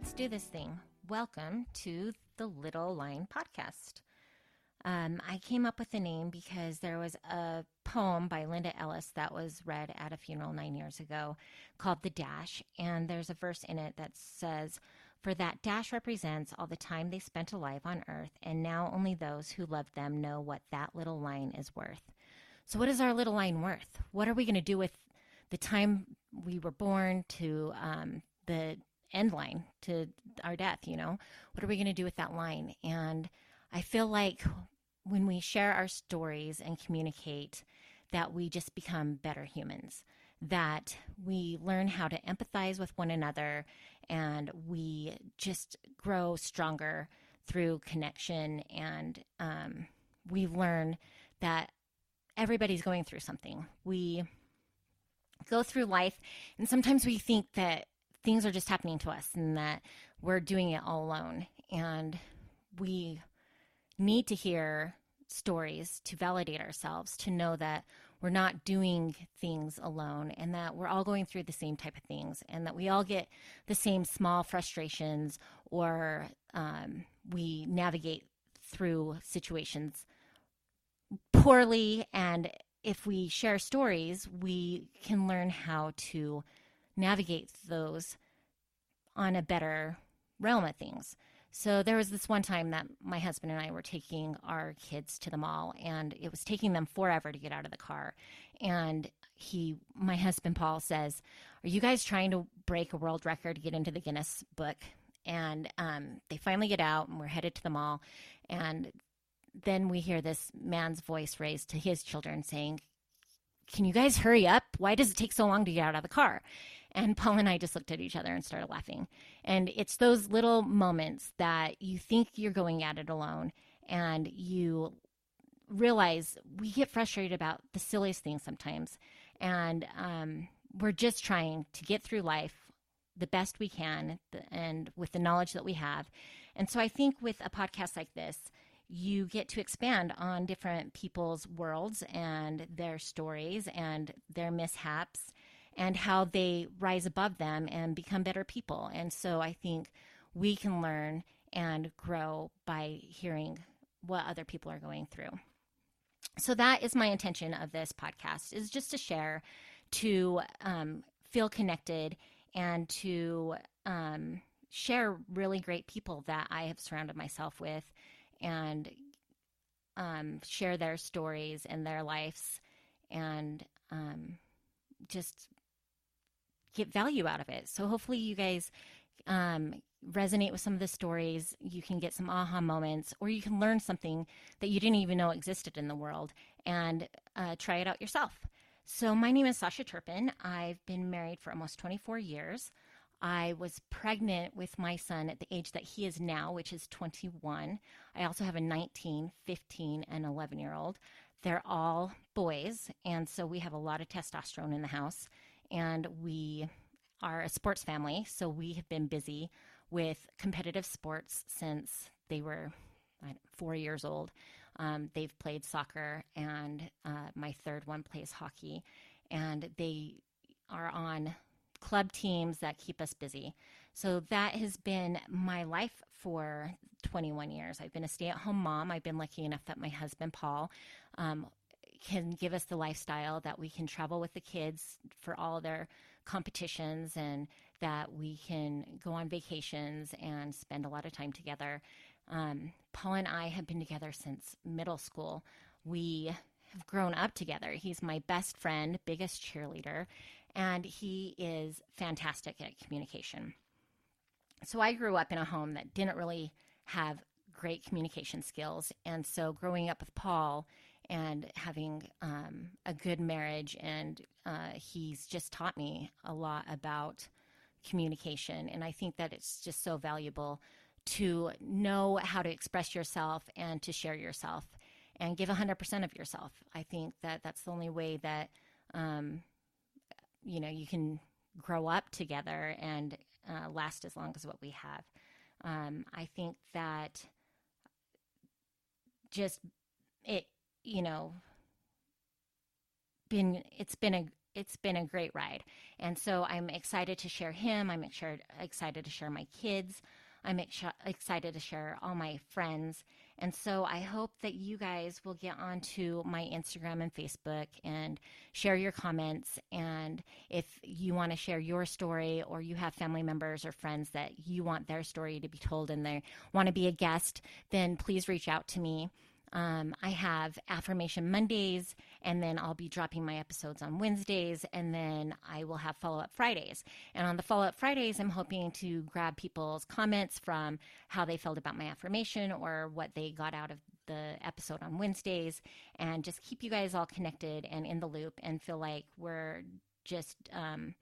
Let's do this thing. Welcome to the Little Line Podcast. Um, I came up with the name because there was a poem by Linda Ellis that was read at a funeral nine years ago called The Dash. And there's a verse in it that says, For that dash represents all the time they spent alive on earth, and now only those who loved them know what that little line is worth. So, what is our little line worth? What are we going to do with the time we were born to um, the end line, to our death? You know, what are we going to do with that line? And I feel like when we share our stories and communicate, that we just become better humans, that we learn how to empathize with one another, and we just grow stronger through connection. And um, we learn that everybody's going through something. We go through life, and sometimes we think that things are just happening to us and that we're doing it all alone. And we need to hear stories to validate ourselves, to know that we're not doing things alone and that we're all going through the same type of things and that we all get the same small frustrations or um, we navigate through situations poorly. And if we share stories, we can learn how to navigate those on a better realm of things. So there was this one time that my husband and I were taking our kids to the mall and it was taking them forever to get out of the car. And he my husband Paul says, "Are you guys trying to break a world record to get into the Guinness book?" And um, they finally get out and we're headed to the mall and then we hear this man's voice raised to his children saying, Can you guys hurry up? Why does it take so long to get out of the car? And Paul and I just looked at each other and started laughing. And it's those little moments that you think you're going at it alone and you realize we get frustrated about the silliest things sometimes. And um, we're just trying to get through life the best we can and with the knowledge that we have. And so I think with a podcast like this, you get to expand on different people's worlds and their stories and their mishaps and how they rise above them and become better people. And so I think we can learn and grow by hearing what other people are going through. So that is my intention of this podcast is just to share, to um, feel connected, and to um, share really great people that I have surrounded myself with and um, share their stories and their lives and um, just get value out of it. So hopefully you guys um, resonate with some of the stories. You can get some aha moments, or you can learn something that you didn't even know existed in the world and uh, try it out yourself. So my name is Sasha Turpin. I've been married for almost 24 years. I was pregnant with my son at the age that he is now, which is 21. I also have a 19, 15, and 11 year old. They're all boys, and so we have a lot of testosterone in the house. And we are a sports family, so we have been busy with competitive sports since they were four years old. Um, they've played soccer, and uh, my third one plays hockey, and they are on club teams that keep us busy. So that has been my life for 21 years. I've been a stay at home mom. I've been lucky enough that my husband, Paul, um, can give us the lifestyle that we can travel with the kids for all their competitions and that we can go on vacations and spend a lot of time together. Um, Paul and I have been together since middle school. We have grown up together. He's my best friend, biggest cheerleader, and he is fantastic at communication. So I grew up in a home that didn't really have great communication skills. And so growing up with Paul and having um, a good marriage, and uh, he's just taught me a lot about communication. And I think that it's just so valuable to know how to express yourself and to share yourself and give 100% of yourself. I think that that's the only way that um, you know you can grow up together and uh, last as long as what we have. Um, I think that just it you know been it's been a, it's been a great ride. And so I'm excited to share him. I'm excited to share my kids. I'm ex- excited to share all my friends. And so I hope that you guys will get onto my Instagram and Facebook and share your comments. And if you want to share your story or you have family members or friends that you want their story to be told and they want to be a guest, then please reach out to me. Um, I have affirmation Mondays, and then I'll be dropping my episodes on Wednesdays, and then I will have follow up Fridays. And on the follow up Fridays, I'm hoping to grab people's comments from how they felt about my affirmation or what they got out of the episode on Wednesdays, and just keep you guys all connected and in the loop and feel like we're just um,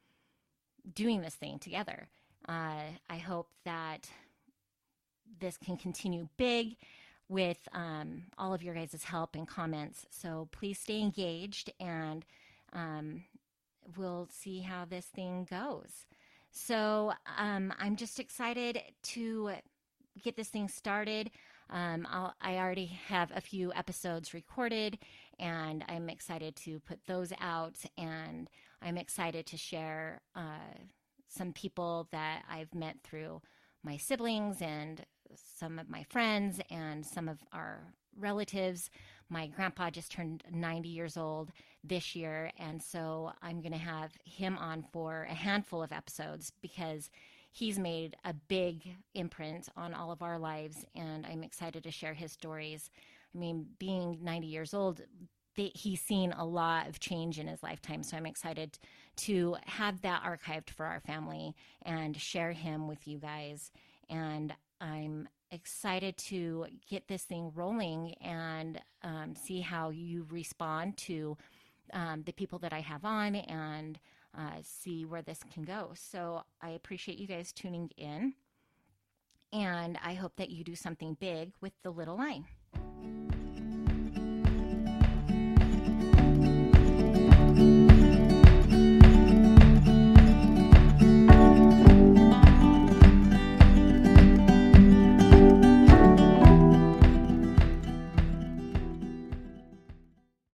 doing this thing together. Uh, I hope that this can continue big with um, all of your guys' help and comments. So please stay engaged and um, we'll see how this thing goes. So um, I'm just excited to get this thing started. Um, i already have a few episodes recorded, and I'm excited to put those out. And I'm excited to share uh, some people that I've met through my siblings and some of my friends and some of our relatives. My grandpa just turned 90 years old this year, and so I'm going to have him on for a handful of episodes because he's made a big imprint on all of our lives, and I'm excited to share his stories. I mean, being 90 years old, he's seen a lot of change in his lifetime. So I'm excited to have that archived for our family and share him with you guys. And I'm excited to get this thing rolling and um, see how you respond to um, the people that I have on and uh, see where this can go. So I appreciate you guys tuning in. And I hope that you do something big with the little line.